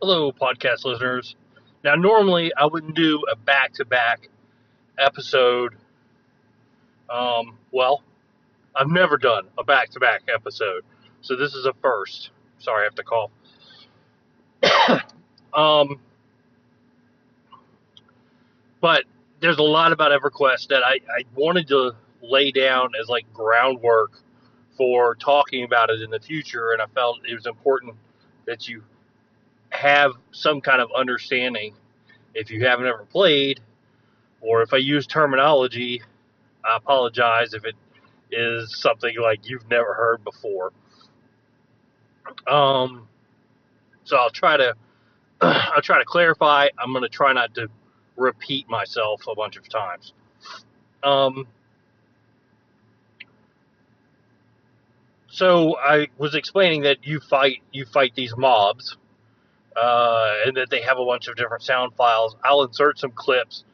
Hello, podcast listeners. Now, normally I wouldn't do a back to back episode. Um, well, I've never done a back to back episode. So this is a first. Sorry, I have to cough. um, but there's a lot about EverQuest that I, I wanted to lay down as like groundwork for talking about it in the future, and I felt it was important that you have some kind of understanding if you haven't ever played, or if I use terminology, I apologize if it is something like you've never heard before. Um, so I'll try to I'll try to clarify. I'm going to try not to repeat myself a bunch of times. Um, so I was explaining that you fight you fight these mobs, uh, and that they have a bunch of different sound files. I'll insert some clips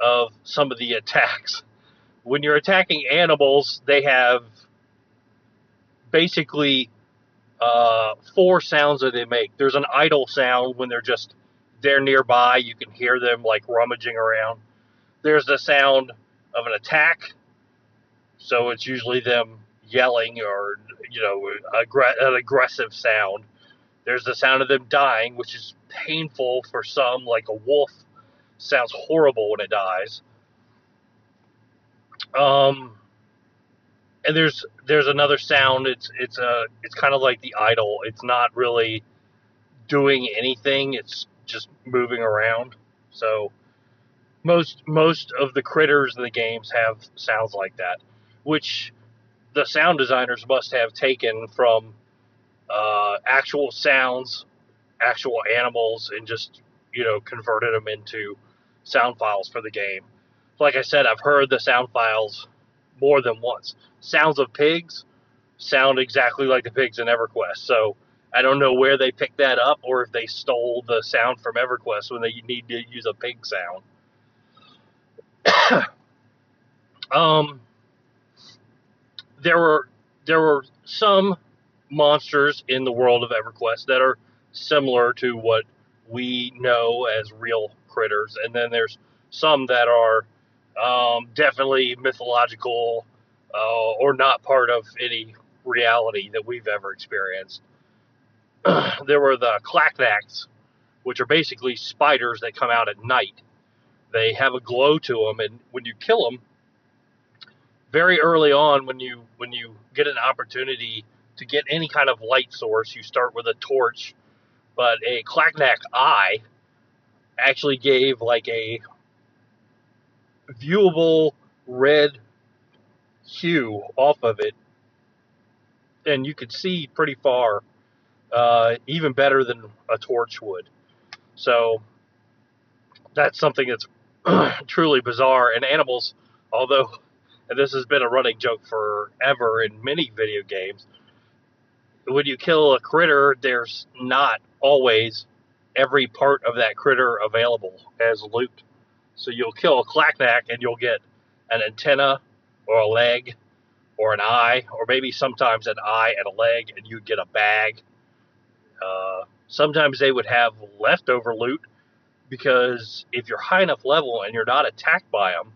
of some of the attacks. When you're attacking animals, they have basically uh, four sounds that they make. There's an idle sound when they're just they're nearby. You can hear them like rummaging around. There's the sound of an attack. So it's usually them yelling or, you know, an aggressive sound. There's the sound of them dying, which is painful for some, like a wolf sounds horrible when it dies. Um, and there's there's another sound. It's it's a it's kind of like the idle. It's not really doing anything. It's just moving around. So most most of the critters in the games have sounds like that, which the sound designers must have taken from uh, actual sounds, actual animals, and just you know converted them into sound files for the game. Like I said, I've heard the sound files more than once. Sounds of pigs sound exactly like the pigs in EverQuest. So I don't know where they picked that up or if they stole the sound from EverQuest when they need to use a pig sound. um, there were there were some monsters in the world of EverQuest that are similar to what we know as real critters, and then there's some that are um, definitely mythological uh, or not part of any reality that we've ever experienced. there were the clacknacks, which are basically spiders that come out at night. They have a glow to them, and when you kill them, very early on, when you when you get an opportunity to get any kind of light source, you start with a torch. But a clacknack eye actually gave like a viewable red hue off of it, and you could see pretty far, uh, even better than a torch would. So that's something that's truly bizarre. And animals, although, and this has been a running joke forever in many video games, when you kill a critter, there's not always every part of that critter available as loot. So you'll kill a clacknack and you'll get an antenna or a leg or an eye, or maybe sometimes an eye and a leg, and you'd get a bag. Uh, sometimes they would have leftover loot because if you're high enough level and you're not attacked by them,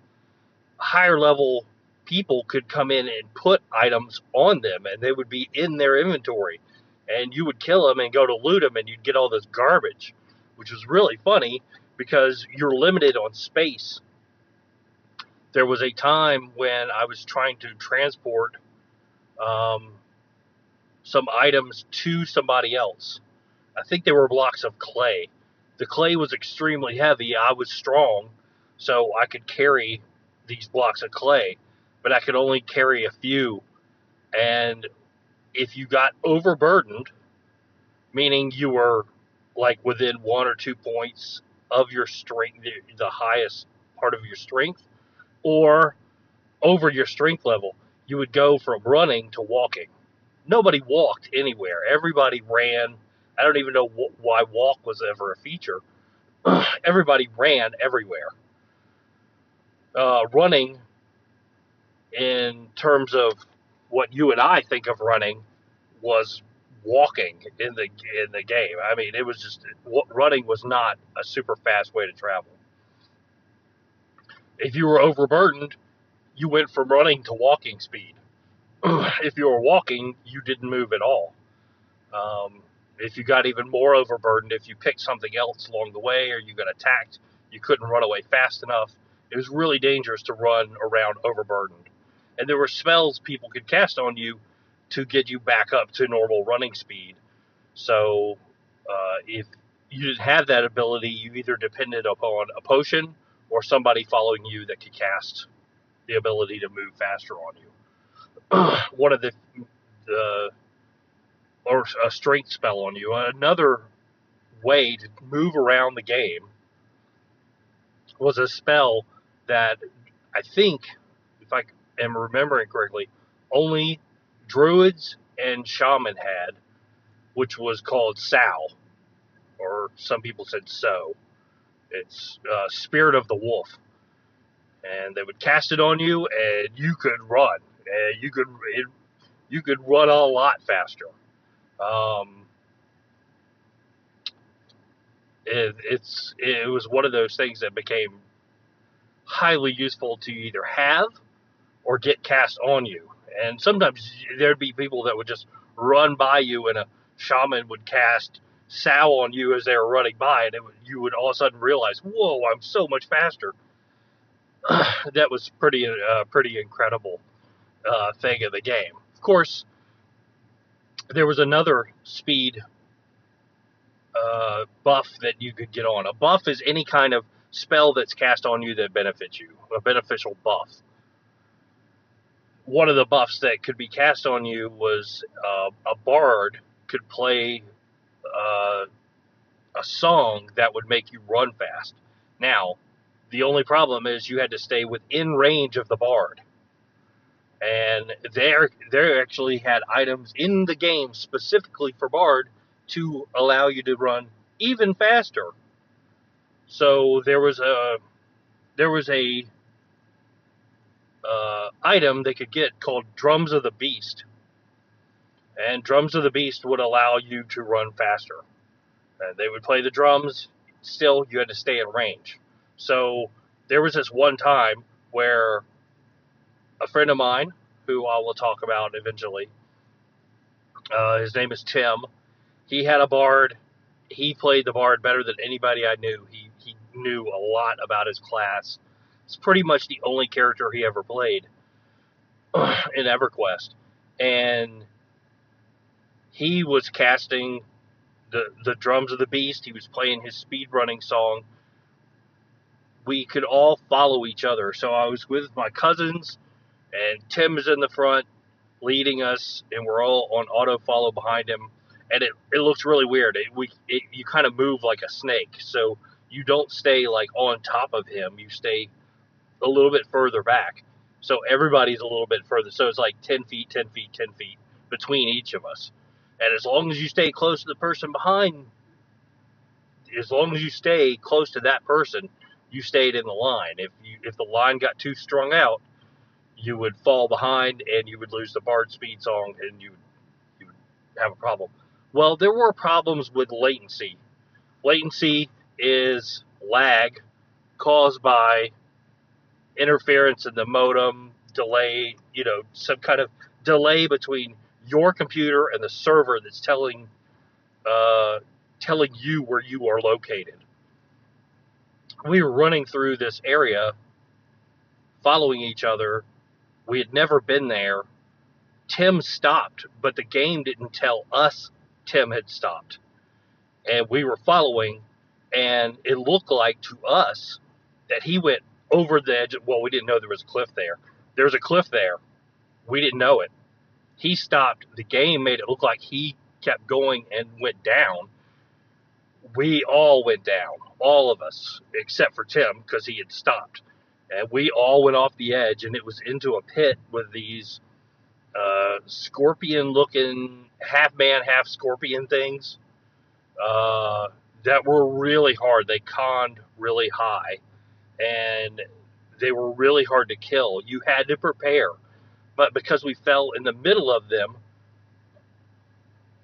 higher level people could come in and put items on them and they would be in their inventory. And you would kill them and go to loot them and you'd get all this garbage, which was really funny because you're limited on space. There was a time when I was trying to transport um, some items to somebody else. I think they were blocks of clay. The clay was extremely heavy. I was strong, so I could carry these blocks of clay, but I could only carry a few. And if you got overburdened, meaning you were like within one or two points of your strength, the, highest part of your strength, or over your strength level, you would go from running to walking. Nobody walked anywhere. Everybody ran. I don't even know wh- why walk was ever a feature. Everybody ran everywhere. Uh, running, in terms of what you and I think of running, was walking in the in the game. I mean, it was just running was not a super fast way to travel. If you were overburdened, you went from running to walking speed. if you were walking, you didn't move at all. Um, if you got even more overburdened, if you picked something else along the way or you got attacked, you couldn't run away fast enough. It was really dangerous to run around overburdened. And there were spells people could cast on you to get you back up to normal running speed. So uh, if you didn't have that ability, you either depended upon a potion or somebody following you that could cast the ability to move faster on you. One of the the or a strength spell on you. Another way to move around the game was a spell that I think, am remembering correctly, only druids and shaman had, which was called Sow, or some people said So. It's uh, Spirit of the Wolf, and they would cast it on you, and you could run, and you could it, you could run a lot faster. Um, it, it's it was one of those things that became highly useful to either have or get cast on you. And sometimes there'd be people that would just run by you, and a shaman would cast sow on you as they were running by, and would, you would all of a sudden realize, "Whoa, I'm so much faster." that was pretty uh, pretty incredible uh, thing of the game. Of course, there was another speed uh, buff that you could get on. A buff is any kind of spell that's cast on you that benefits you, a beneficial buff. One of the buffs that could be cast on you was uh, a bard could play uh, a song that would make you run fast. Now, the only problem is you had to stay within range of the bard and they they actually had items in the game specifically for Bard to allow you to run even faster. So there was a there was a uh, item they could get called Drums of the Beast, and Drums of the Beast would allow you to run faster. And they would play the drums. Still, you had to stay in range. So there was this one time where a friend of mine, who I will talk about eventually, uh, his name is Tim. He had a bard. He played the bard better than anybody I knew. He he knew a lot about his class. It's pretty much the only character he ever played in EverQuest, and he was casting the the drums of the beast. He was playing his speed running song. We could all follow each other. So I was with my cousins and Tim is in the front leading us, and we're all on auto follow behind him. And it, it looks really weird. It, we it, you kind of move like a snake, so you don't stay like on top of him. You stay a little bit further back. So everybody's a little bit further. So it's like 10 feet, 10 feet, 10 feet between each of us. And as long as you stay close to the person behind, as long as you stay close to that person, you stayed in the line. If you if the line got too strung out, you would fall behind and you would lose the Bard speed song and you, you would have a problem. Well, there were problems with latency. Latency is lag caused by interference in the modem, delay, you know, some kind of delay between your computer and the server that's telling uh, telling you where you are located. We were running through this area, following each other, we had never been there. Tim stopped, but the game didn't tell us Tim had stopped. And we were following, and it looked like to us that he went over the edge. Well, we didn't know there was a cliff there. There's a cliff there. We didn't know it. He stopped. The game made it look like he kept going and went down. We all went down, all of us, except for Tim, because he had stopped and we all went off the edge, and it was into a pit with these uh, scorpion-looking half man, half scorpion things uh, that were really hard. They conned really high, and they were really hard to kill. You had to prepare, but because we fell in the middle of them,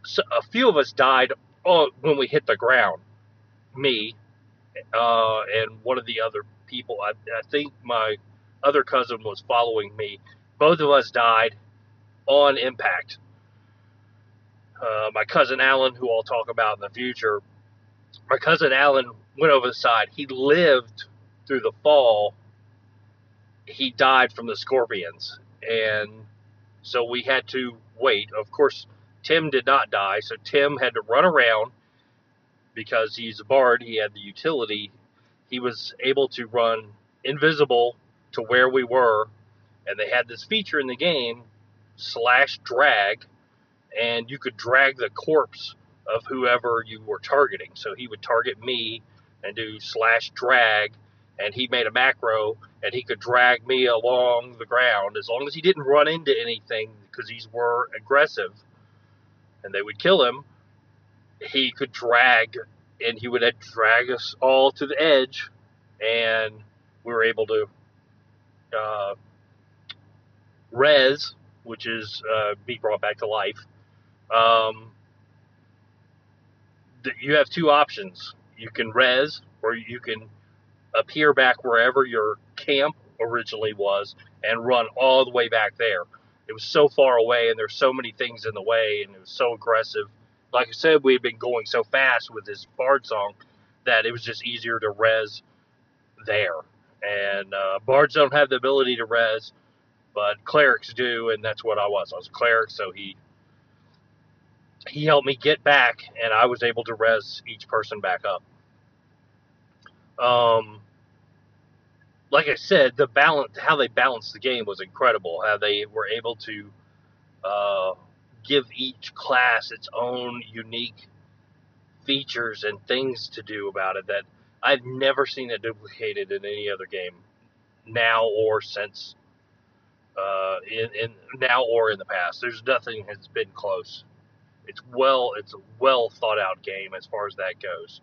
so a few of us died oh, when we hit the ground. Me uh, and one of the other people. I, I think my other cousin was following me. Both of us died on impact. Uh, my cousin Alan, who I'll talk about in the future, my cousin Alan went over the side. He lived through the fall. He died from the scorpions, and so we had to wait. Of course, Tim did not die, so Tim had to run around because he's a bard. He had the utility. He was able to run invisible to where we were, and they had this feature in the game slash drag, and you could drag the corpse of whoever you were targeting. So he would target me and do slash drag, and he made a macro, and he could drag me along the ground as long as he didn't run into anything because these were aggressive, and they would kill him. He could drag, and he would drag us all to the edge, and we were able to uh, res, which is uh, be brought back to life. Um, you have two options. You can res, or you can appear back wherever your camp originally was and run all the way back there. It was so far away, and there's so many things in the way, and it was so aggressive. Like I said, we had been going so fast with this bard song that it was just easier to res there. And uh, bards don't have the ability to res, but clerics do, and that's what I was. I was a cleric, so he he helped me get back, and I was able to res each person back up. Um, like I said, the balance, how they balanced the game was incredible. How they were able to uh, give each class its own unique features and things to do about it that I've never seen it duplicated in any other game, now or since, uh, in, in now or in the past. There's nothing has been close. It's well, it's a well thought out game as far as that goes.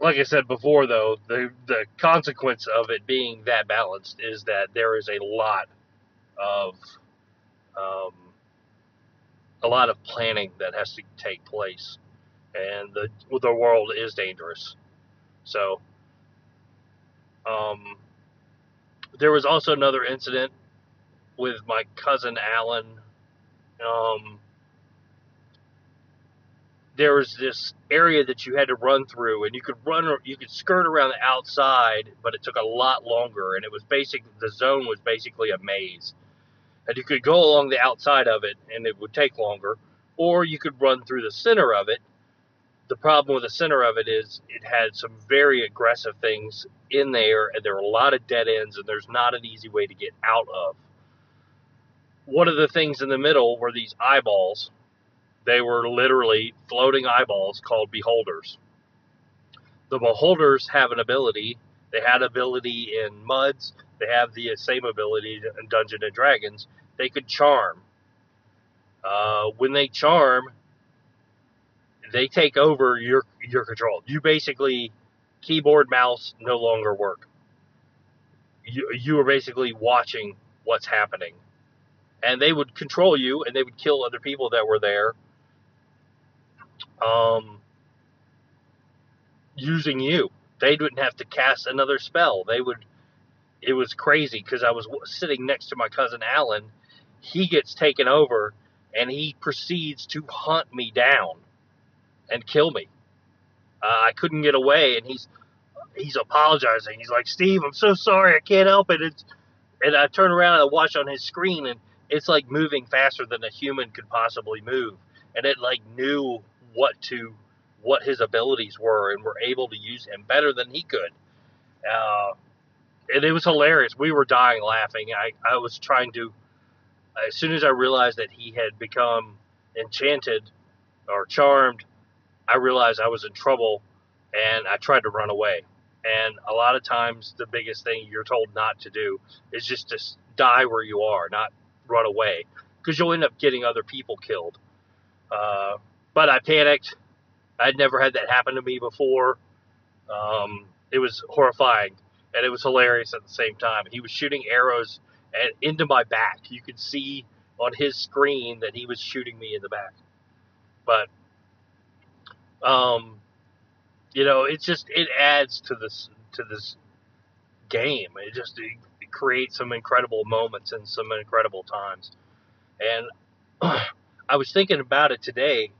Like I said before, though, the the consequence of it being that balanced is that there is a lot of um, a lot of planning that has to take place, and the the world is dangerous. So, um, there was also another incident with my cousin Alan um, there was this area that you had to run through, and you could run, you could skirt around the outside, but it took a lot longer, and it was basic. The zone was basically a maze, and you could go along the outside of it, and it would take longer, or you could run through the center of it. The problem with the center of it is it had some very aggressive things in there, and there were a lot of dead ends, and there's not an easy way to get out of one of the things in the middle were these eyeballs. They were literally floating eyeballs called beholders. The beholders have an ability. They had ability in muds. They have the same ability in Dungeon and Dragons. They could charm. Uh, when they charm, they take over your your control. You basically keyboard mouse no longer work. You you are basically watching what's happening and they would control you and they would kill other people that were there um, using you. They wouldn't have to cast another spell. They would it was crazy because i was sitting next to my cousin alan. He gets taken over and he proceeds to hunt me down and kill me. Uh, i couldn't get away and he's he's apologizing. He's like steve i'm so sorry. I can't help it. It's and i turn around and I watch on his screen and it's like moving faster than a human could possibly move. And it like knew what to what his abilities were and were able to use him better than he could. Uh, and it was hilarious. We were dying laughing. I i was trying to as soon as i realized that he had become enchanted or charmed i realized i was in trouble and i tried to run away. And a lot of times the biggest thing you're told not to do is just to die where you are not run away because you'll end up getting other people killed. Uh, but I panicked. I'd never had that happen to me before. Um, it was horrifying and it was hilarious at the same time. He was shooting arrows at, into my back. You could see on his screen that he was shooting me in the back. But um, you know, it's just it adds to this to this game. It just it, it creates some incredible moments and some incredible times. And I was thinking about it today.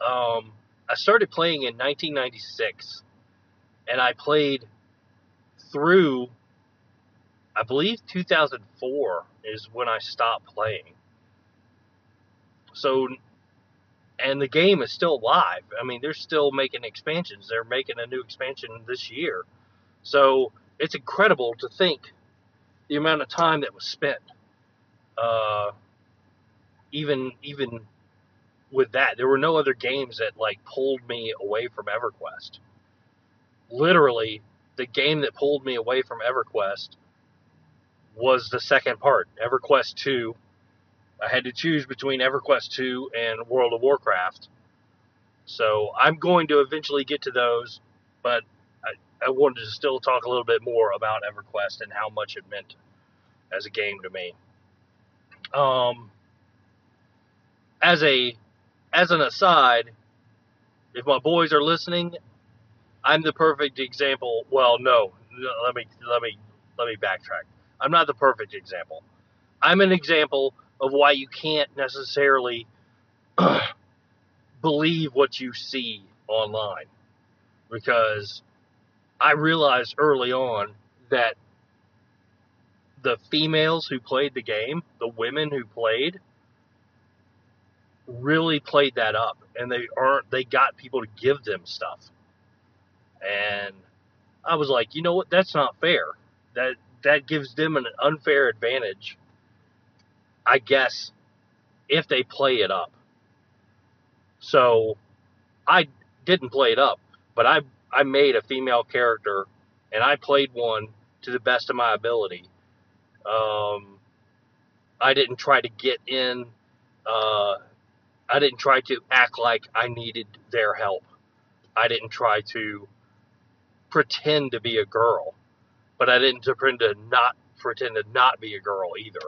Um, I started playing in 1996, and I played through, I believe 2004 is when I stopped playing. So, and the game is still live. I mean, they're still making expansions. They're making a new expansion this year. So it's incredible to think the amount of time that was spent. Uh, even even with that, there were no other games that like pulled me away from EverQuest. Literally, the game that pulled me away from EverQuest was the second part, EverQuest 2. I had to choose between EverQuest 2 and World of Warcraft. So I'm going to eventually get to those, but I, I wanted to still talk a little bit more about EverQuest and how much it meant as a game to me. Um, as a as an aside, if my boys are listening, I'm the perfect example. Well, no, let me let me let me backtrack. I'm not the perfect example. I'm an example of why you can't necessarily believe what you see online because I realized early on that the females who played the game, the women who played, really played that up and they aren't they got people to give them stuff. And i was like you know what? That's not fair. That that gives them an unfair advantage i guess if they play it up. So i didn't play it up but i i made a female character and i played one to the best of my ability. Um i didn't try to get in uh I didn't try to act like I needed their help. I didn't try to pretend to be a girl, but I didn't pretend to not pretend to not be a girl either.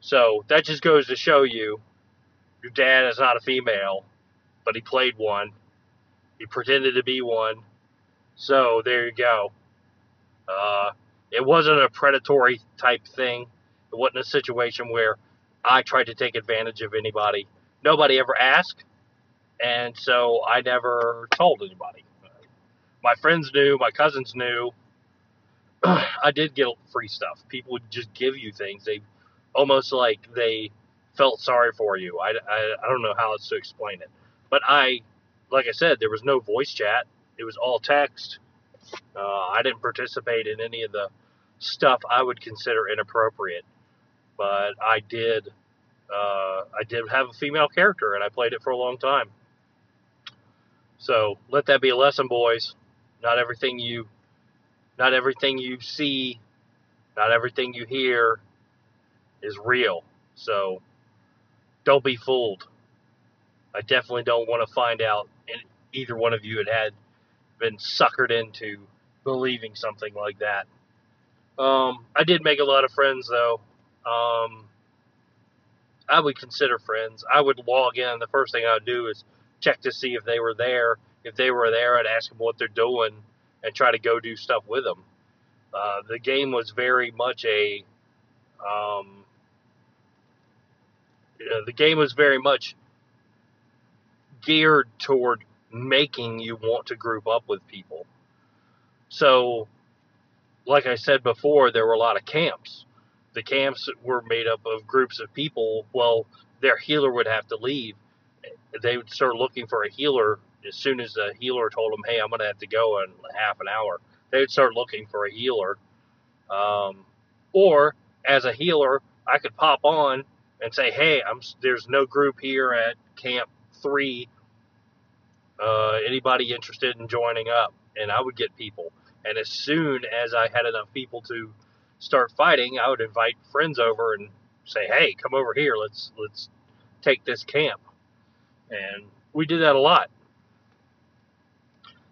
So that just goes to show you your dad is not a female, but he played one. He pretended to be one. So there you go. Uh, it wasn't a predatory type thing. It wasn't a situation where I tried to take advantage of anybody nobody ever asked, and so I never told anybody. My friends knew, my cousins knew. I did get free stuff. People would just give you things. They almost like they felt sorry for you. I, I, I don't know how else to explain it. But I, like I said, there was no voice chat. It was all text. Uh, I didn't participate in any of the stuff I would consider inappropriate, but I did uh, I did have a female character, and I played it for a long time. So let that be a lesson, boys. Not everything you, not everything you see, not everything you hear, is real. So don't be fooled. I definitely don't want to find out either one of you had had been suckered into believing something like that. Um, I did make a lot of friends though. Um, I would consider friends. I would log in. The first thing I would do is check to see if they were there. If they were there, I'd ask them what they're doing and try to go do stuff with them. Uh, the game was very much a, um, you know, the game was very much geared toward making you want to group up with people. So, like I said before, there were a lot of camps the camps were made up of groups of people. Well, their healer would have to leave. They would start looking for a healer as soon as the healer told them, "Hey, I'm going to have to go in half an hour." They would start looking for a healer. Um, or as a healer, I could pop on and say, "Hey, I'm there's no group here at Camp Three. Uh, anybody interested in joining up?" And I would get people. And as soon as I had enough people to start fighting, I would invite friends over and say, "Hey, come over here. Let's let's take this camp." And we did that a lot.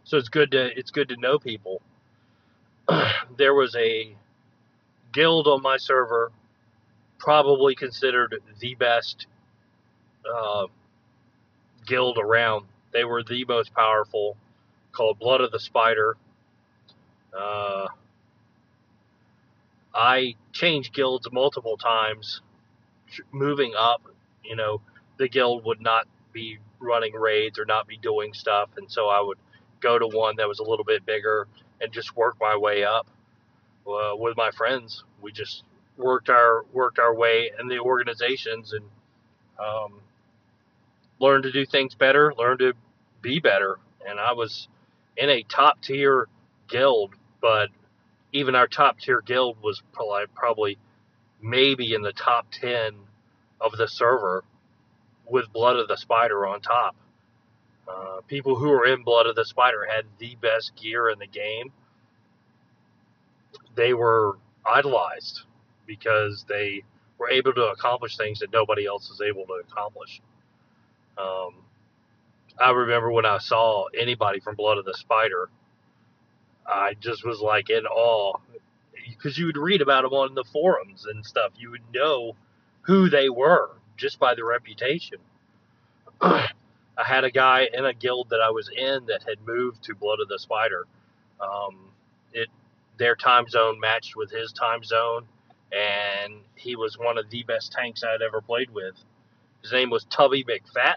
So it's good to it's good to know people. there was a guild on my server probably considered the best uh, guild around. They were the most powerful, called Blood of the Spider. Uh, I changed guilds multiple times, moving up. You know, the guild would not be running raids or not be doing stuff, and so I would go to one that was a little bit bigger and just work my way up uh, with my friends. We just worked our worked our way in the organizations and um, learned to do things better, learned to be better. And I was in a top tier guild, but even our top tier guild was probably, probably maybe in the top 10 of the server with Blood of the Spider on top. Uh, people who were in Blood of the Spider had the best gear in the game. They were idolized because they were able to accomplish things that nobody else is able to accomplish. Um, I remember when I saw anybody from Blood of the Spider, I just was like in awe because you would read about them on the forums and stuff. You would know who they were just by the reputation. I had a guy in a guild that I was in that had moved to Blood of the Spider. Um, it their time zone matched with his time zone, and he was one of the best tanks I'd ever played with. His name was Tubby McFat,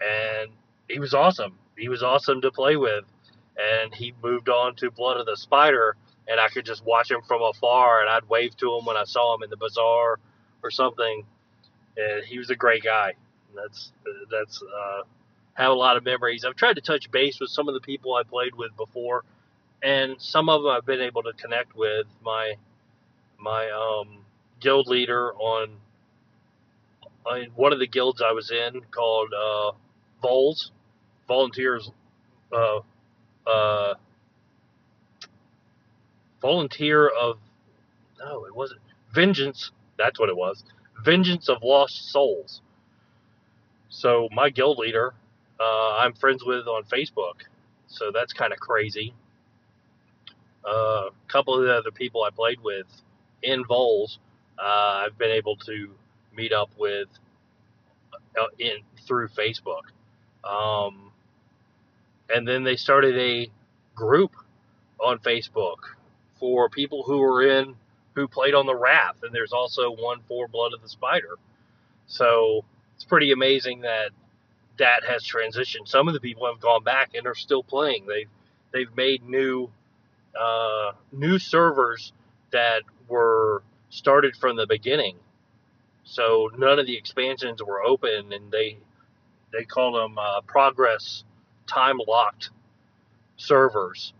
and he was awesome. He was awesome to play with, and he moved on to Blood of the Spider, and I could just watch him from afar, and I'd wave to him when I saw him in the bazaar or something. And he was a great guy. That's that's uh, have a lot of memories. I've tried to touch base with some of the people I played with before, and some of them I've been able to connect with. My my um, guild leader on, on one of the guilds I was in called uh, Vols, volunteers, uh, uh, volunteer of, no, it wasn't Vengeance. That's what it was. Vengeance of Lost Souls. So my guild leader, uh, I'm friends with on Facebook. So that's kind of crazy. Uh, a couple of the other people I played with in Vols, uh, I've been able to meet up with uh, in through Facebook. Um, and then they started a group on Facebook for people who were in who played on the Rathe, and there's also one for Blood of the Spider. So it's pretty amazing that that has transitioned. Some of the people have gone back and are still playing. They've they've made new uh, new servers that were started from the beginning. So none of the expansions were open, and they they call them uh, progress time locked servers.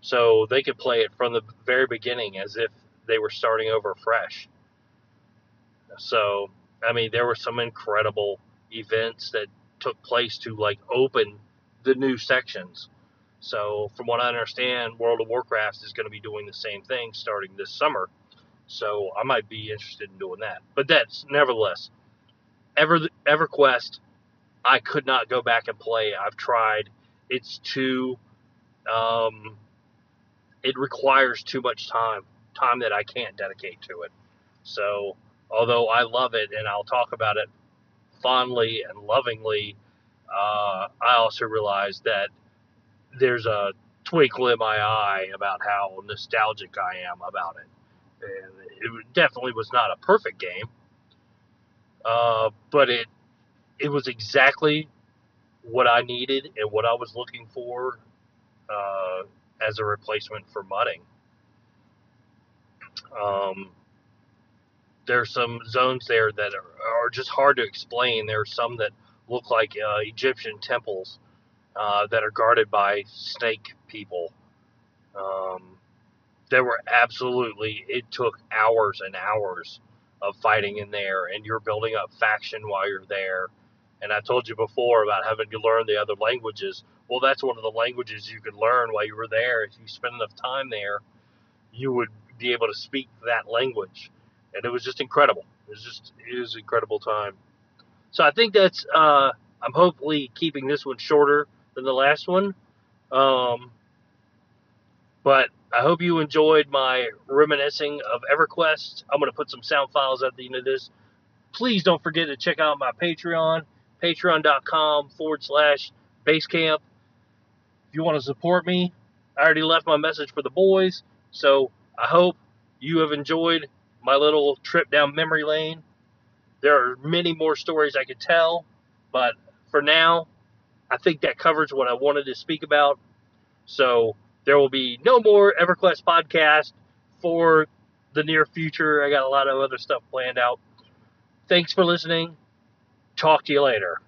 So they could play it from the very beginning as if they were starting over fresh. So, I mean, there were some incredible events that took place to like open the new sections. So, from what I understand, World of Warcraft is going to be doing the same thing starting this summer. So, I might be interested in doing that. But that's nevertheless, Ever EverQuest I could not go back and play. I've tried. It's too. Um, it requires too much time, time that I can't dedicate to it. So, although I love it and I'll talk about it fondly and lovingly, uh, I also realize that there's a twinkle in my eye about how nostalgic I am about it. And it definitely was not a perfect game, uh, but it it was exactly what I needed and what I was looking for uh, as a replacement for mudding. Um, there's some zones there that are, are, just hard to explain. There are some that look like uh, Egyptian temples uh, that are guarded by snake people. Um, there were absolutely, it took hours and hours of fighting in there, and you're building up faction while you're there and I told you before about having to learn the other languages. Well, that's one of the languages you could learn while you were there. If you spend enough time there, you would be able to speak that language. And it was just incredible. It was just, it was incredible time. So I think that's, uh, I'm hopefully keeping this one shorter than the last one. Um, But I hope you enjoyed my reminiscing of EverQuest. I'm going to put some sound files at the end of this. Please don't forget to check out my Patreon, patreon.com forward slash basecamp. If you want to support me, I already left my message for the boys. So I hope you have enjoyed my little trip down memory lane. There are many more stories I could tell, but for now, I think that covers what I wanted to speak about. So there will be no more EverQuest podcast for the near future. I got a lot of other stuff planned out. Thanks for listening. Talk to you later.